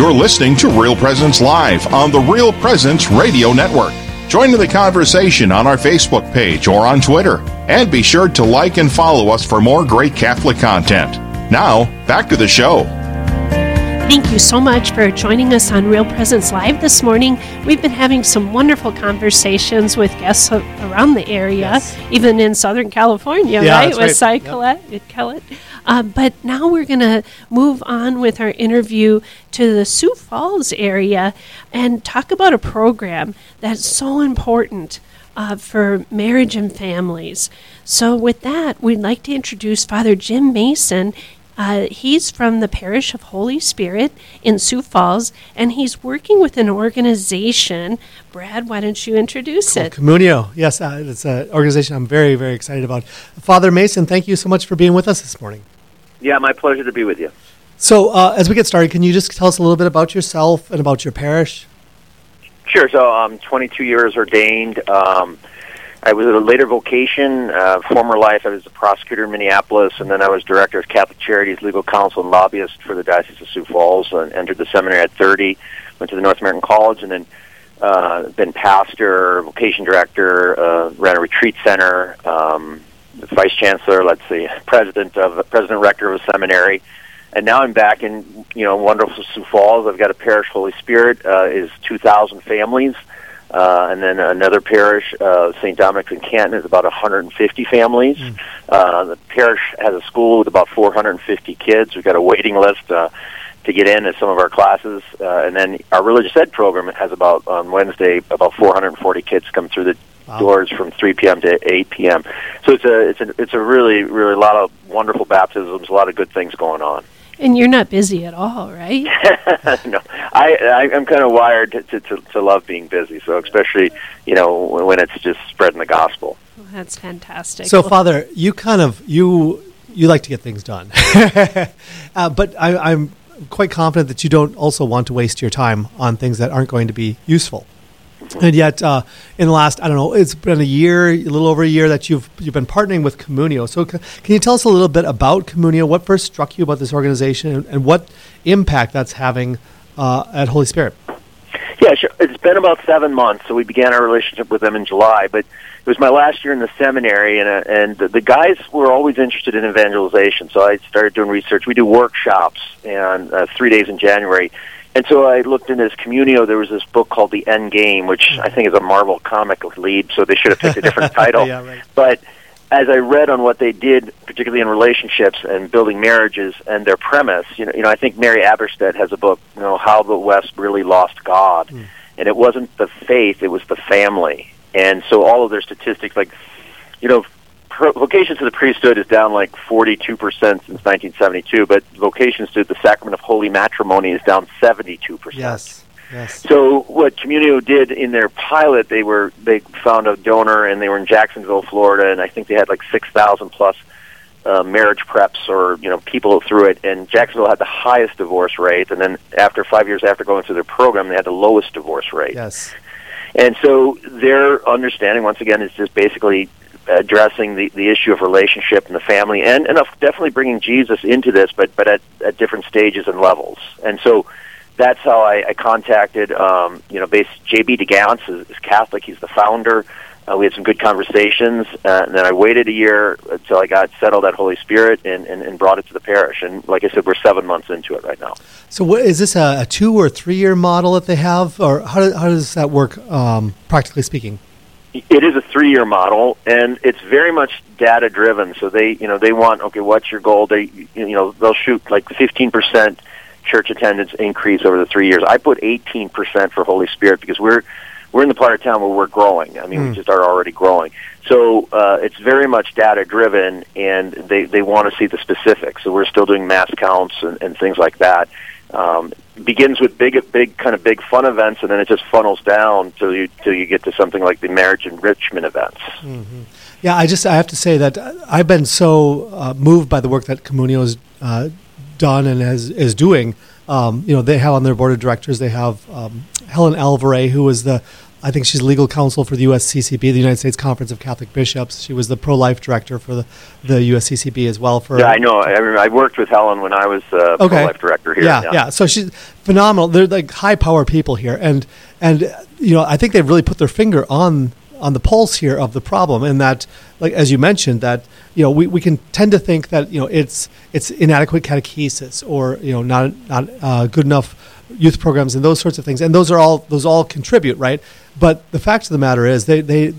You're listening to Real Presence Live on the Real Presence Radio Network. Join in the conversation on our Facebook page or on Twitter. And be sure to like and follow us for more great Catholic content. Now, back to the show. Thank you so much for joining us on Real Presence Live this morning. We've been having some wonderful conversations with guests around the area, yes. even in Southern California, yeah, right? With Cy yep. Kellett. Uh, but now we're going to move on with our interview to the Sioux Falls area and talk about a program that's so important. Uh, for marriage and families. So, with that, we'd like to introduce Father Jim Mason. Uh, he's from the parish of Holy Spirit in Sioux Falls, and he's working with an organization. Brad, why don't you introduce it? Communio. Yes, uh, it's an organization I'm very, very excited about. Father Mason, thank you so much for being with us this morning. Yeah, my pleasure to be with you. So, uh, as we get started, can you just tell us a little bit about yourself and about your parish? Sure. So, I'm 22 years ordained. Um, I was at a later vocation, uh, former life. I was a prosecutor in Minneapolis, and then I was director of Catholic Charities, legal counsel, and lobbyist for the Diocese of Sioux Falls. And entered the seminary at 30, went to the North American College, and then uh, been pastor, vocation director, uh, ran a retreat center, um, vice chancellor. Let's see, president of president rector of a seminary, and now I'm back in you know wonderful Sioux Falls. I've got a parish, Holy Spirit, uh, is 2,000 families. Uh, and then another parish, uh, St. Dominic's in Canton, is about 150 families. Mm. Uh, the parish has a school with about 450 kids. We've got a waiting list uh, to get in at some of our classes. Uh, and then our religious ed program has about, on Wednesday, about 440 kids come through the wow. doors from 3 p.m. to 8 p.m. So it's a, it's a, it's a really, really a lot of wonderful baptisms, a lot of good things going on. And you're not busy at all, right? no, I, I I'm kind of wired to, to to love being busy. So especially you know when it's just spreading the gospel. Well, that's fantastic. So, well, Father, you kind of you you like to get things done, uh, but I, I'm quite confident that you don't also want to waste your time on things that aren't going to be useful. And yet, uh, in the last, I don't know, it's been a year, a little over a year that you've you've been partnering with Communio. So, c- can you tell us a little bit about Communio? What first struck you about this organization, and, and what impact that's having uh, at Holy Spirit? Yeah, sure. It's been about seven months. So we began our relationship with them in July, but it was my last year in the seminary, and uh, and the, the guys were always interested in evangelization. So I started doing research. We do workshops and uh, three days in January and so I looked in his Communio. There was this book called The End Game, which I think is a Marvel comic lead, so they should have picked a different title. yeah, right. But as I read on what they did, particularly in relationships and building marriages and their premise, you know, you know, I think Mary Eberstadt has a book, you know, how the West really lost God, mm. and it wasn't the faith; it was the family. And so all of their statistics, like, you know, vocations to the priesthood is down like 42% since 1972, but vocations to the sacrament of holy matrimony is down 72%. Yes. Yes. So what Communio did in their pilot, they were they found a donor and they were in Jacksonville, Florida, and I think they had like 6,000 plus uh, marriage preps or you know people through it. And Jacksonville had the highest divorce rate, and then after five years after going through their program, they had the lowest divorce rate. Yes. And so their understanding, once again, is just basically addressing the, the issue of relationship and the family, and, and definitely bringing Jesus into this, but but at, at different stages and levels. And so that's how I, I contacted, um, you know, based JB DeGance is, is Catholic. He's the founder. Uh, we had some good conversations, uh, and then I waited a year until I got settled at Holy Spirit and, and, and brought it to the parish. And like I said, we're seven months into it right now. So, what, is this a, a two or three year model that they have, or how, do, how does that work, um, practically speaking? It is a three-year model, and it's very much data-driven. So they, you know, they want okay, what's your goal? They, you know, they'll shoot like 15 percent church attendance increase over the three years. I put 18 percent for Holy Spirit because we're we're in the part of town where we're growing. I mean, mm. we hmm. just are already growing. So uh, it's very much data driven, and they they want to see the specifics. So we're still doing mass counts and, and things like that um, begins with big, big kind of big fun events, and then it just funnels down till you till you get to something like the marriage enrichment events. Mm-hmm. Yeah, I just I have to say that I've been so uh, moved by the work that Communio has uh, done and has is doing. Um, you know, they have on their board of directors they have um, Helen Alvaré, who was the I think she's legal counsel for the USCCB, the United States Conference of Catholic Bishops. She was the pro-life director for the, the USCCB as well. For Yeah, I know. I, remember, I worked with Helen when I was uh, Okay. pro-life director here. Yeah, yeah, So she's phenomenal. They're like high power people here, and and you know I think they've really put their finger on on the pulse here of the problem, and that like as you mentioned that you know we, we can tend to think that you know it's it's inadequate catechesis or you know not not uh, good enough youth programs and those sorts of things, and those are all those all contribute, right? But the fact of the matter is they they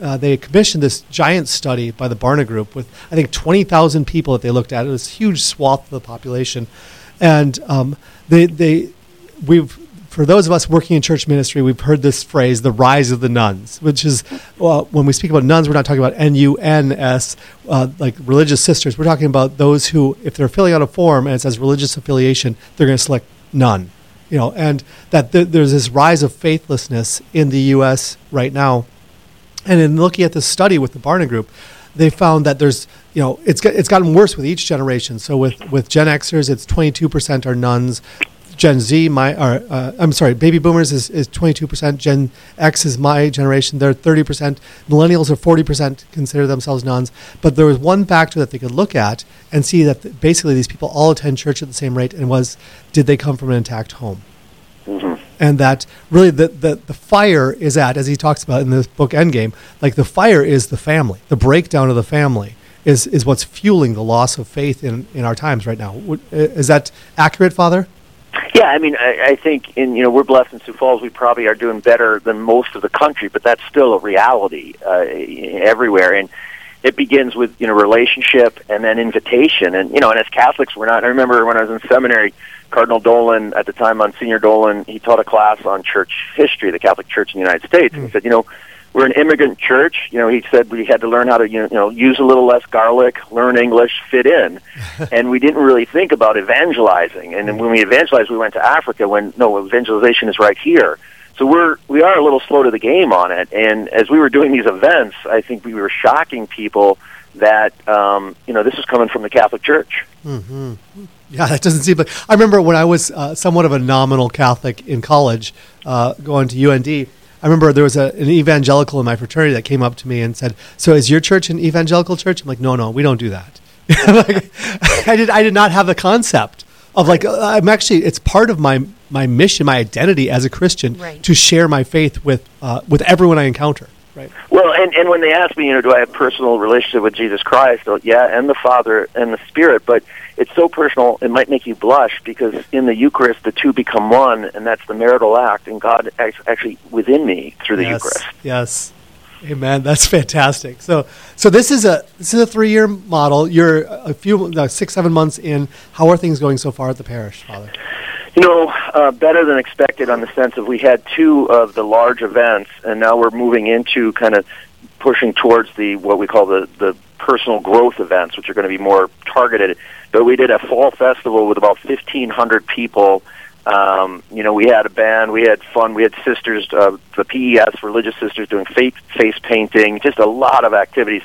uh, they commissioned this giant study by the Barna Group with I think twenty thousand people that they looked at. It was a huge swath of the population, and um, they they we've for those of us working in church ministry, we've heard this phrase, "the rise of the nones," which is well, when we speak about nones, we're not talking about N U N S, uh, like religious sisters. We're talking about those who, if they're filling out a form and it says religious affiliation, they're going to select none. You know, and that th- there's this rise of faithlessness in the U.S. right now. And in looking at this study with the Barna Group, they found that there's, you know, it's it's gotten worse with each generation. So with, with Gen Xers, it's 22% are nones. Gen Z, my, or, uh, I'm sorry, baby boomers is, is 22%. Gen X is my generation. They're 30%. Millennials are 40% consider themselves nones. But there was one factor that they could look at and see that th- basically these people all attend church at the same rate and was, did they come from an intact home? and that really the, the, the fire is at, as he talks about in this book Endgame, like the fire is the family. The breakdown of the family is, is what's fueling the loss of faith in, in our times right now. Is that accurate, Father? Yeah, I mean, I, I think in you know we're blessed in Sioux Falls. We probably are doing better than most of the country, but that's still a reality uh, everywhere. And it begins with you know relationship and then invitation. And you know, and as Catholics, we're not. I remember when I was in seminary, Cardinal Dolan at the time, Monsignor Dolan, he taught a class on church history, the Catholic Church in the United States, and he said, you know. We're an immigrant church. You know, he said we had to learn how to, you know, use a little less garlic, learn English, fit in, and we didn't really think about evangelizing. And then when we evangelized, we went to Africa. When no, evangelization is right here. So we're we are a little slow to the game on it. And as we were doing these events, I think we were shocking people that um, you know this is coming from the Catholic Church. mhm Yeah, that doesn't seem like. I remember when I was uh, somewhat of a nominal Catholic in college, uh, going to UND. I remember there was a, an evangelical in my fraternity that came up to me and said, "So is your church an evangelical church?" I'm like, "No, no, we don't do that." like, I did. I did not have the concept of like uh, I'm actually. It's part of my my mission, my identity as a Christian, Right. to share my faith with uh, with everyone I encounter. Right. Well, and and when they ask me, you know, do I have personal relationship with Jesus Christ? Well, yeah, and the Father and the Spirit, but it's so personal it might make you blush because in the Eucharist the two become one, and that's the marital act, and God acts actually within me through the yes. Eucharist. Yes. Amen. That's fantastic. So, so this is a this is a three year model. You're a few uh, six seven months in. How are things going so far at the parish, Father? You know, uh, better than expected on the sense of we had two of the large events, and now we're moving into kind of pushing towards the what we call the the personal growth events, which are going to be more targeted. But we did a fall festival with about fifteen hundred people. Um, you know, we had a band, we had fun, we had sisters, uh, the PES, religious sisters, doing face face painting, just a lot of activities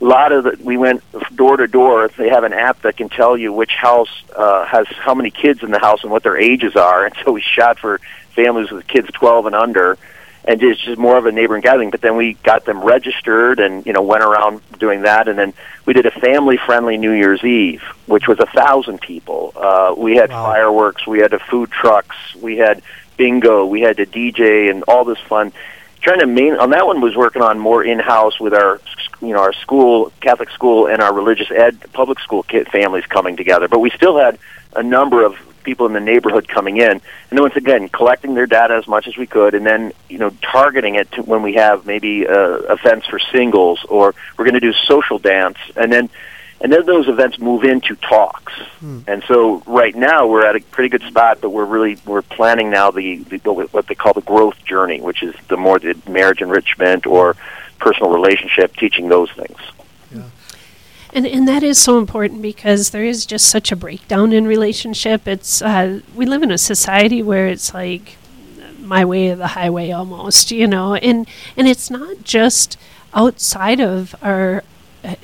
a lot of the, we went door to door. They have an app that can tell you which house uh, has how many kids in the house and what their ages are. And so we shot for families with kids 12 and under, and it's just more of a neighboring gathering. But then we got them registered and you know went around doing that, and then we did a family-friendly New Year's Eve, which was a thousand people. Uh, we had Wow. fireworks, we had the food trucks, we had bingo, we had the DJ, and all this fun trying to main on that one was working on more in house with our you know our school Catholic school and our religious ed public school kid families coming together. But we still had a number of people in the neighborhood coming in, and then once again collecting their data as much as we could, and then you know targeting it to when we have maybe uh, events for singles or we're going to do social dance, and then. And then those events move into talks, and so right now we're at a pretty good spot. But we're really we're planning now the, the what they call the growth journey, which is the more the marriage enrichment or personal relationship, teaching those things. And and that is so important because there is just such a breakdown in relationship. It's uh, we live in a society where it's like my way or the highway almost, you know. And and it's not just outside of our. Uh,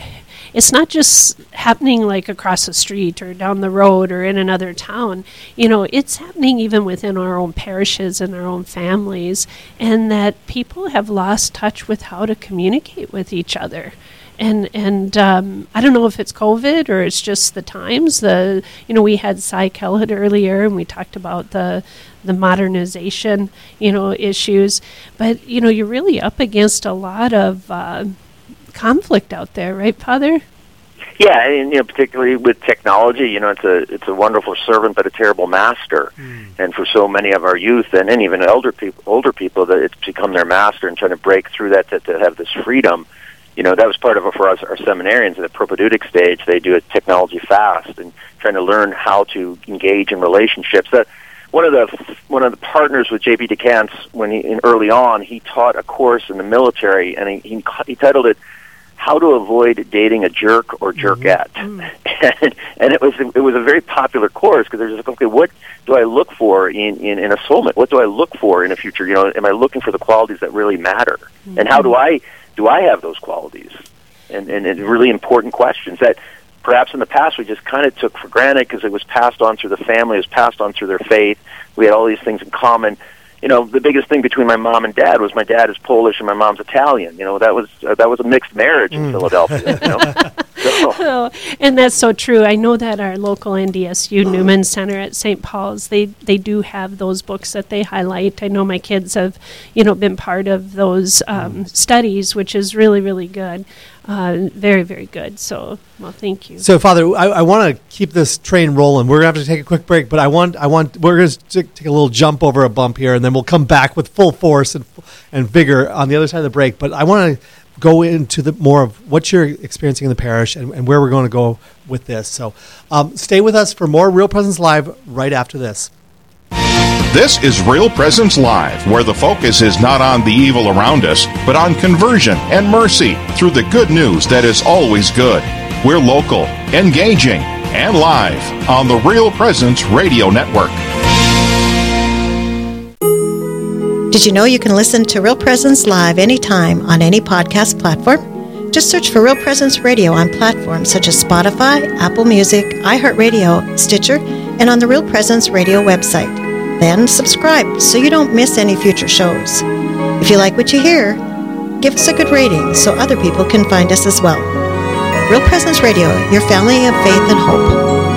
it's not just happening like across the street or down the road or in another town. You know, it's happening even within our own parishes and our own families, and that people have lost touch with how to communicate with each other and and um, I don't know if it's COVID or it's just the times. The you know we had Cy Kellett earlier, and we talked about the the modernization you know issues, but you know you're really up against a lot of uh, conflict out there, right, Father? Yeah, and you know, particularly with technology, you know, it's a it's a wonderful servant but a terrible master. Mm. And for so many of our youth and, and even elder people, older people, that it's become their master and trying to break through that to, to have this freedom you know that was part of for us our seminarians at the propedeutic stage. They do a technology fast and trying to learn how to engage in relationships. That one of the one of the partners with JB DeGance when he in early on he taught a course in the military and he he, he titled it how to avoid dating a jerk or jerkette. Mm-hmm. and, and it was it was a very popular course because there's like okay what do I look for in, in in a soulmate? What do I look for in a future? You know am I looking for the qualities that really matter? Mm-hmm. and how do I do I have those qualities? And, and, and really important questions that perhaps in the past we just kind of took for granted because it was passed on through the family, it was passed on through their faith. We had all these things in common. You know, the biggest thing between my mom and dad was my dad is Polish and my mom's Italian. You know, that was uh, that was a mixed marriage in mm. Philadelphia. You know? oh, and that's so true. I know that our local NDSU Newman Center at St. Paul's they they do have those books that they highlight. I know my kids have you know been part of those um, studies, which is really really good. Uh, very, very good. So, well, thank you. So, Father, I, I want to keep this train rolling. We're going to have to take a quick break, but I want, I want, we're going to take a little jump over a bump here, and then we'll come back with full force and and vigor on the other side of the break. But I want to go into the more of what you're experiencing in the parish and, and where we're going to go with this. So um, stay with us for more Real Presence Live right after this. This is Real Presence Live, where the focus is not on the evil around us, but on conversion and mercy through the good news that is always good. We're local, engaging, and live on the Real Presence Radio Network. Did you know you can listen to Real Presence live anytime on any podcast platform? Just search for Real Presence Radio on platforms such as Spotify, Apple Music, iHeartRadio, Stitcher, and on the Real Presence Radio website. Then subscribe so you don't miss any future shows. If you like what you hear, give us a good rating so other people can find us as well. Real Presence Radio, your family of faith and hope.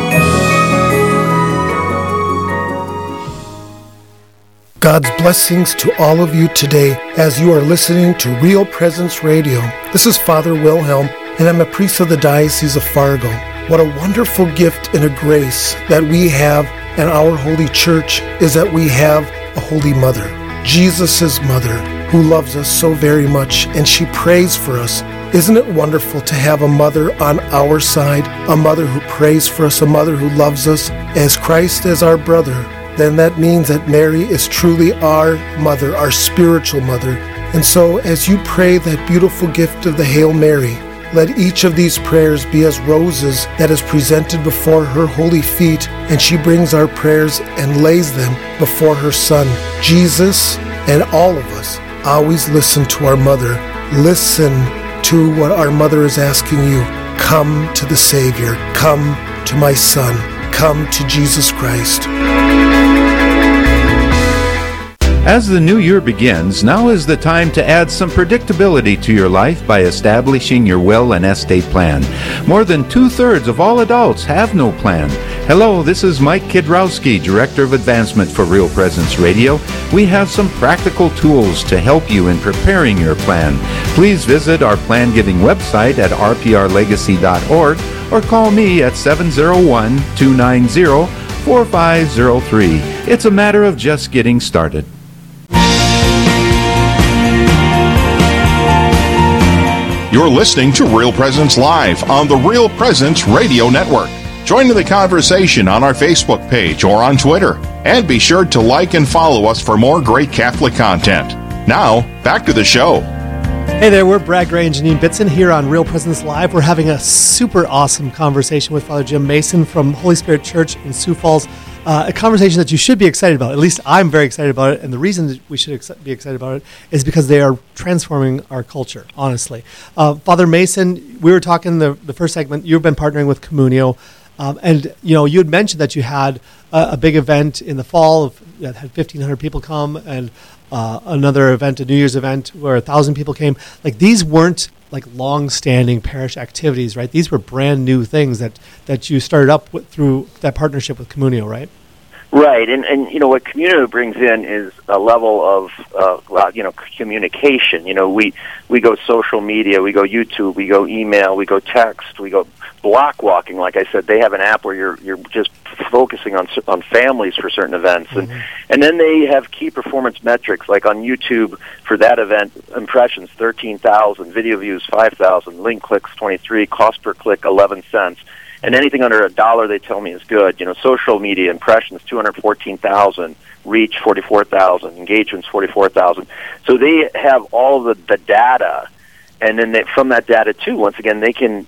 God's blessings to all of you today as you are listening to Real Presence Radio. This is Father Wilhelm, and I'm a priest of the Diocese of Fargo. What a wonderful gift and a grace that we have and our holy church is that we have a holy mother, Jesus' mother, who loves us so very much, and she prays for us. Isn't it wonderful to have a mother on our side, a mother who prays for us, a mother who loves us as Christ as our brother, then that means that Mary is truly our mother, our spiritual mother. And so, as you pray that beautiful gift of the Hail Mary, let each of these prayers be as roses that is presented before her holy feet, and she brings our prayers and lays them before her Son. Jesus and all of us always listen to our mother. Listen to what our mother is asking you. Come to the Savior. Come to my Son. Come to Jesus Christ. As the new year begins, now is the time to add some predictability to your life by establishing your will and estate plan. More than two thirds of all adults have no plan. Hello, this is Mike Kidrowski, Director of Advancement for Real Presence Radio. We have some practical tools to help you in preparing your plan. Please visit our plan giving website at rprlegacy.org or call me at 701 290 4503. It's a matter of just getting started. You're listening to Real Presence Live on the Real Presence Radio Network. Join in the conversation on our Facebook page or on Twitter. And be sure to like and follow us for more great Catholic content. Now, back to the show. Hey there, we're Brad Gray and Janine Bitson here on Real Presence Live. We're having a super awesome conversation with Father Jim Mason from Holy Spirit Church in Sioux Falls. Uh, a conversation that you should be excited about. At least I'm very excited about it. And the reason that we should ex- be excited about it is because they are transforming our culture, honestly. Uh, Father Mason, we were talking the, the first segment, you've been partnering with Communio. Um, and, you know, you had mentioned that you had a, a big event in the fall of, that had 1,500 people come and uh, another event, a New Year's event, where a thousand people came. Like these weren't like long-standing parish activities, right? These were brand new things that that you started up with, through that partnership with Communio, right? Right, and and you know what Communio brings in is a level of uh, you know communication. You know, we we go social media, we go YouTube, we go email, we go text, we go block walking. Like I said, they have an app where you're you're just focusing on on families for certain events, and mm-hmm. and then they have key performance metrics. Like on YouTube for that event, impressions thirteen thousand, video views five thousand, link clicks twenty three, cost per click eleven cents, and anything under a dollar they tell me is good. You know, social media impressions two hundred fourteen thousand reach 44,000, engagements 44,000. So they have all the, the data, and then they, from that data too, once again, they can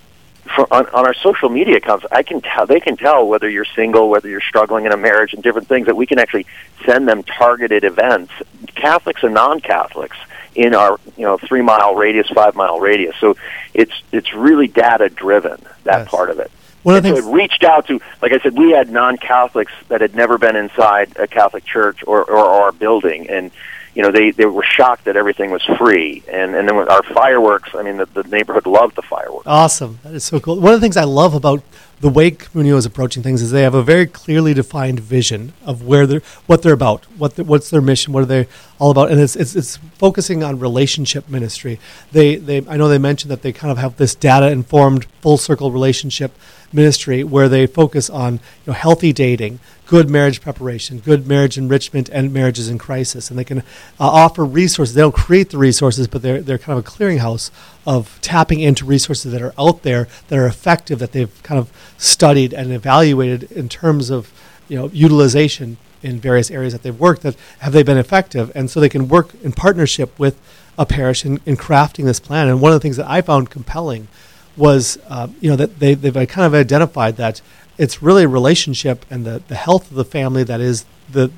for, on, on our social media accounts, I can tell they can tell whether you're single, whether you're struggling in a marriage, and different things that we can actually send them targeted events, Catholics and non-Catholics, in our you know three mile radius, five mile radius. So it's it's really data driven that yes. part of it. One of the things so it reached out to, like I said, we had non-Catholics that had never been inside a Catholic church or, or our building, and you know, they, they were shocked that everything was free. And, and then with our fireworks, I mean, the, the neighborhood loved the fireworks. Awesome. That is so cool. One of the things I love about the way Communio is approaching things is they have a very clearly defined vision of where they're, what they're about, what the, what's their mission, what are they all about, and it's, it's, it's focusing on relationship ministry. They, they, I know they mentioned that they kind of have this data informed full circle relationship ministry where they focus on you know, healthy dating, good marriage preparation, good marriage enrichment, and marriages in crisis. And they can uh, offer resources. They don't create the resources, but they're, they're kind of a clearinghouse of tapping into resources that are out there that are effective, that they've kind of studied and evaluated in terms of you know, utilization in various areas that they've worked that have they been effective? And so they can work in partnership with a parish in, in crafting this plan. And one of the things that i found compelling was uh, you know that they, they've kind of identified that it's really a relationship and the, the health of the family that is the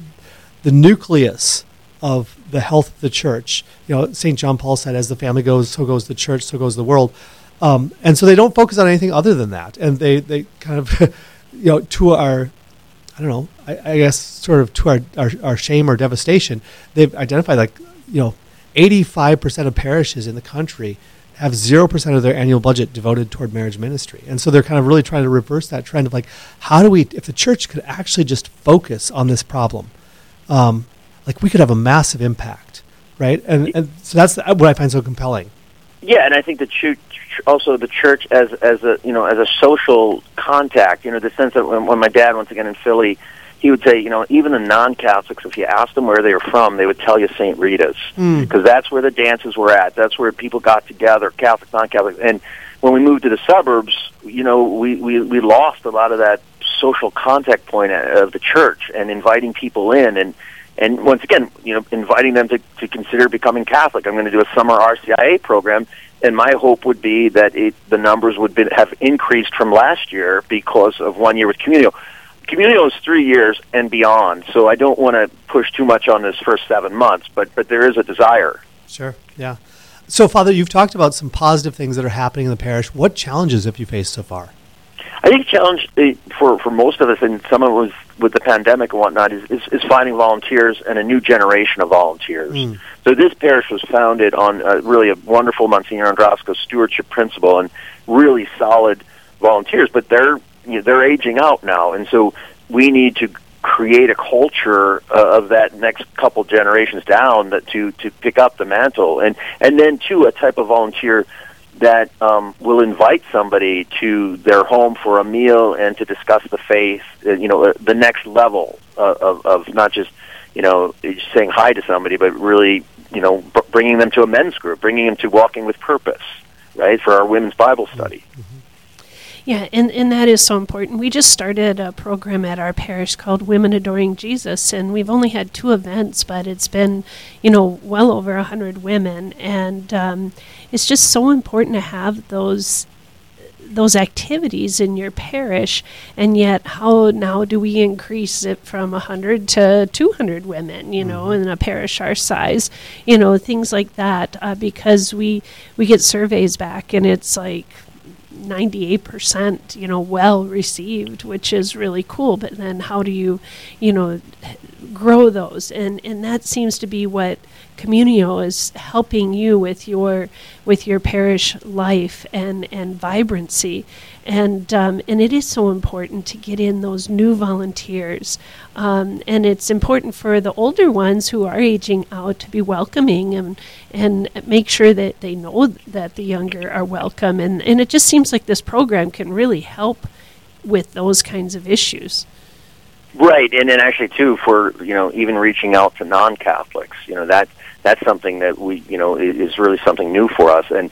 the nucleus of the health of the church. You know, St. John Paul said, "As the family goes, so goes the church, so goes the world." Um, and so they don't focus on anything other than that, and they they kind of you know to our I don't know I, I guess sort of to our, our, our shame or devastation, they've identified like you know eighty five percent of parishes in the country have 0% of their annual budget devoted toward marriage ministry. And so they're kind of really trying to reverse that trend of like, how do we, if the church could actually just focus on this problem, um, like we could have a massive impact, right? And, and so that's what I find so compelling. Yeah, and I think the church, also the church as as a you know as a social contact, you know, the sense that when, when my dad once again in Philly, he would say, you know, even the non-Catholics, if you asked them where they were from, they would tell you St. Rita's because mm. that's where the dances were at. That's where people got together, Catholics, non-Catholics. And when we moved to the suburbs, you know, we we we lost a lot of that social contact point of the church and inviting people in and and once again, you know, inviting them to, to consider becoming Catholic. I'm going to do a summer RCIA program, and my hope would be that it, the numbers would be, have increased from last year because of one year with Communio. Communio is three years and beyond, so I don't want to push too much on this first seven months, but but there is a desire. Sure. Yeah. So, Father, you've talked about some positive things that are happening in the parish. What challenges have you faced so far? I think challenge eh, for for most of us, and some of was with the pandemic and whatnot, is, is, is finding volunteers and a new generation of volunteers. Mm. So this parish was founded on uh, really a wonderful Monsignor Andrasco stewardship principle and really solid volunteers, but they're you know, they're aging out now, and so we need to create a culture uh, of that next couple generations down that to to pick up the mantle, and and then too a type of volunteer that um, will invite somebody to their home for a meal and to discuss the faith, uh, you know, uh, the next level of, of not just, you know, saying hi to somebody, but really, you know, bringing them to a men's group, bringing them to walking with purpose, right, for our women's Bible study. Mm-hmm. Yeah, and, and that is so important. We just started a program at our parish called Women Adoring Jesus, and we've only had two events, but it's been, you know, well over a hundred women, and um, it's just so important to have those those activities in your parish, and yet how now do we increase it from 100 to 200 women, you know, in a parish our size, you know, things like that, uh, because we we get surveys back and it's like 98% you know well received which is really cool. But then how do you you know grow those. And and that seems to be what communio is helping you with your with your parish life and and vibrancy. And um, and it is so important to get in those new volunteers. Um, and it's important for the older ones who are aging out to be welcoming and and make sure that they know that the younger are welcome. And and it just seems like this program can really help with those kinds of issues Right, and then actually too for you know even reaching out to non-Catholics, you know that that's something that we you know is really something new for us, and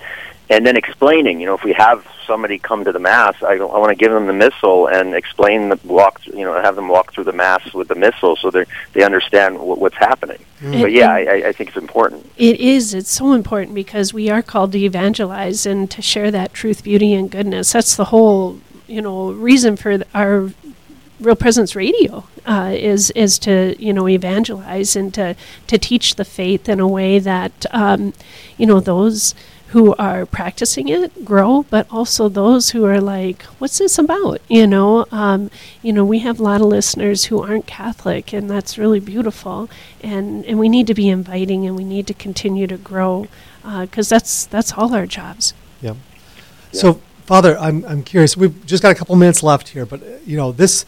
and then explaining, you know, if we have somebody come to the mass, I, I want to give them the missal and explain the walk, you know, have them walk through the mass with the missal so they they understand what, what's happening. Mm-hmm. But yeah, I, I- I think it's important. It is. It's so important because we are called to evangelize and to share that truth, beauty, and goodness. That's the whole, you know, reason for th- our Real Presence Radio uh, is is to you know evangelize and to to teach the faith in a way that um, you know those who are practicing it grow, but also those who are like, "What's this about?" You know, um, you know, we have a lot of listeners who aren't Catholic, and that's really beautiful. And and we need to be inviting, and we need to continue to grow because that's that's all our jobs. Yeah. So, Father, I'm, I'm curious. We've just got a couple minutes left here, but uh, you know this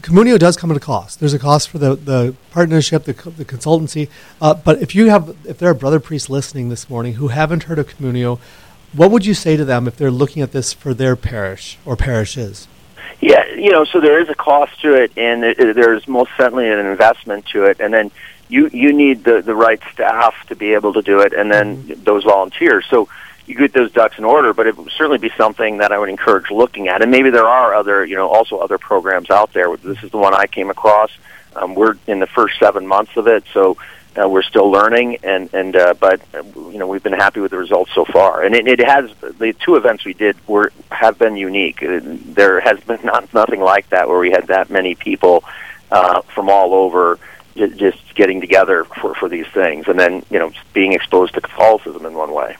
Communio does come at a cost. There's a cost for the, the partnership, the, the consultancy. Uh, but if you have, if there are brother priests listening this morning who haven't heard of Communio, what would you say to them if they're looking at this for their parish or parishes? Yeah, you know, so there is a cost to it, and it, there's most certainly an investment to it, and then you you need the the right staff to be able to do it, and then those volunteers. So you get those ducks in order, but it would certainly be something that I would encourage looking at, and maybe there are other, you know, also other programs out there. This is the one I came across. Um, we're in the first seven months of it, so. Uh, we're still learning, and and uh, but uh, you know we've been happy with the results so far, and it, it has the two events we did were have been unique. Uh, There has been not nothing like that where we had that many people uh, from all over just getting together for for these things, and then you know being exposed to Catholicism in one way.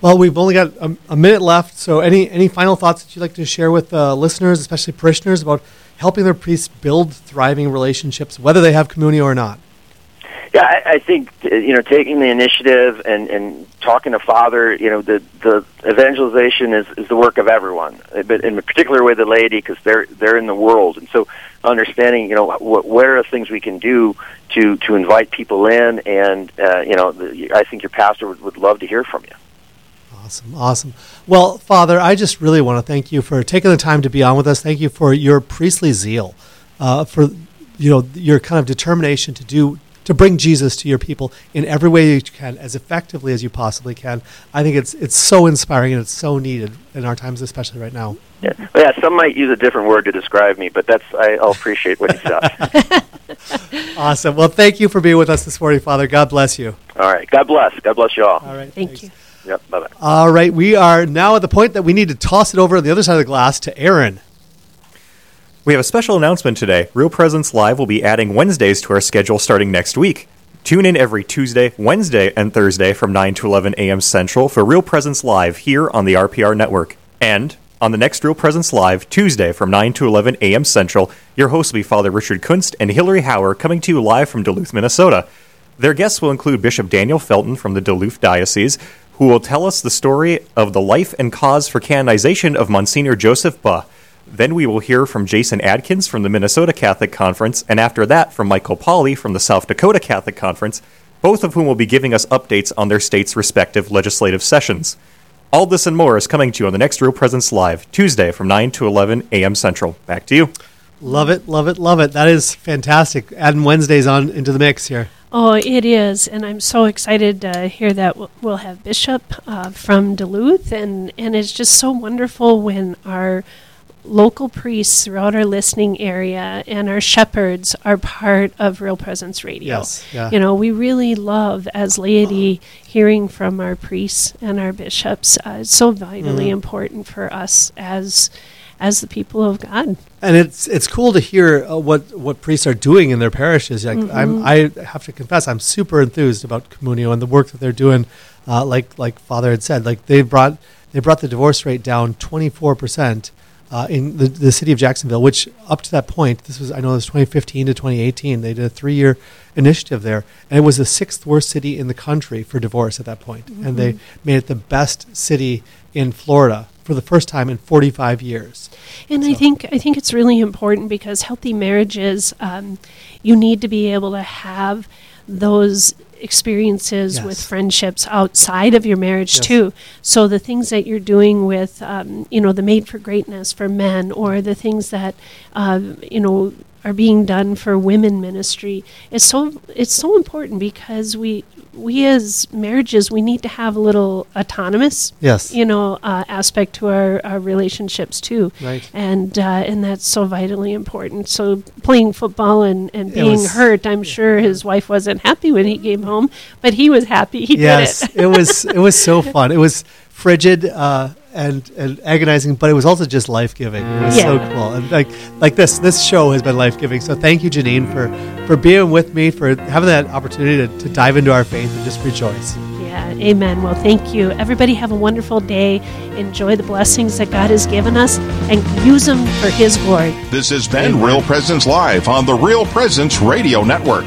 Well, we've only got a, a minute left, so any any final thoughts that you'd like to share with uh, listeners, especially parishioners, about helping their priests build thriving relationships, whether they have Communio or not? Yeah, I, I think you know taking the initiative and and talking to Father. You know, the the evangelization is is the work of everyone, but in a particular way the laity because they're they're in the world, and so understanding you know what what are the things we can do to to invite people in, and uh, you know the, I think your pastor would, would love to hear from you. Awesome, awesome. Well, Father, I just really want to thank you for taking the time to be on with us. Thank you for your priestly zeal, uh, for you know your kind of determination to do to bring Jesus to your people in every way you can, as effectively as you possibly can. I think it's it's so inspiring and it's so needed in our times, especially right now. Yeah, well, yeah. Some might use a different word to describe me, but that's I, I'll appreciate what he says. Awesome. Well, thank you for being with us this morning, Father. God bless you. all right, God bless. God bless you all. All right. Thank thanks. you. Yep. Bye bye. All right, we are now at the point that we need to toss it over on the other side of the glass to Aaron. We have a special announcement today. Real Presence Live will be adding Wednesdays to our schedule starting next week. Tune in every Tuesday, Wednesday, and Thursday from 9 to 11 a.m. Central for Real Presence Live here on the RPR network. And on the next Real Presence Live, Tuesday from 9 to 11 a.m. Central, your hosts will be Father Richard Kunst and Hillary Hauer coming to you live from Duluth, Minnesota. Their guests will include Bishop Daniel Felton from the Duluth Diocese, who will tell us the story of the life and cause for canonization of Monsignor Joseph Buh. Then we will hear from Jason Adkins from the Minnesota Catholic Conference, and after that from Michael Pauley from the South Dakota Catholic Conference, both of whom will be giving us updates on their state's respective legislative sessions. All this and more is coming to you on the next Real Presence Live, Tuesday from 9 to 11 a.m. Central. Back to you. Love it, love it, love it. That is fantastic. Adding Wednesdays on into the mix here. Oh, it is, and I'm so excited to hear that we'll- we'll have Bishop uh, from Duluth, and and it's just so wonderful when our local priests throughout our listening area and our shepherds are part of Real Presence Radio. Yes, yeah. You know, we really love as laity hearing from our priests and our bishops. Uh, it's so vitally Mhm. important for us as as the people of God. and it's it's cool to hear uh, what what priests are doing in their parishes. Like I'm, I have to confess, I'm super enthused about Communio and the work that they're doing. Uh, like like Father had said, like they brought they brought the divorce rate down 24 percent. Uh, in the, the city of Jacksonville, which up to that point, this was I know it was 2015 to 2018. They did a three-year initiative there, and it was the sixth worst city in the country for divorce at that point. And they made it the best city in Florida for the first time in 45 years. And I think I think it's really important because healthy marriages, um, you need to be able to have those experiences with friendships outside of your marriage Yes. too. So the things that you're doing with, um, you know, the Made for Greatness for men, or the things that, uh, you know. Are being done for women ministry is so it's so important because we we as marriages we need to have a little autonomous Yes. you know uh, aspect to our, our relationships too Right. and uh, and that's so vitally important so playing football and, and being hurt i'm sure his wife wasn't happy when he came home but he was happy he yes, did it it was it was so fun. It was frigid uh, and and agonizing, but it was also just life giving. It was so cool. And like like this this show has been life giving. So thank you, Janine, for for being with me, for having that opportunity to, to dive into our faith and just rejoice. yeah amen well thank you everybody have a wonderful day enjoy the blessings that god has given us and use them for his glory This has been Real Presence Live on the Real Presence Radio Network.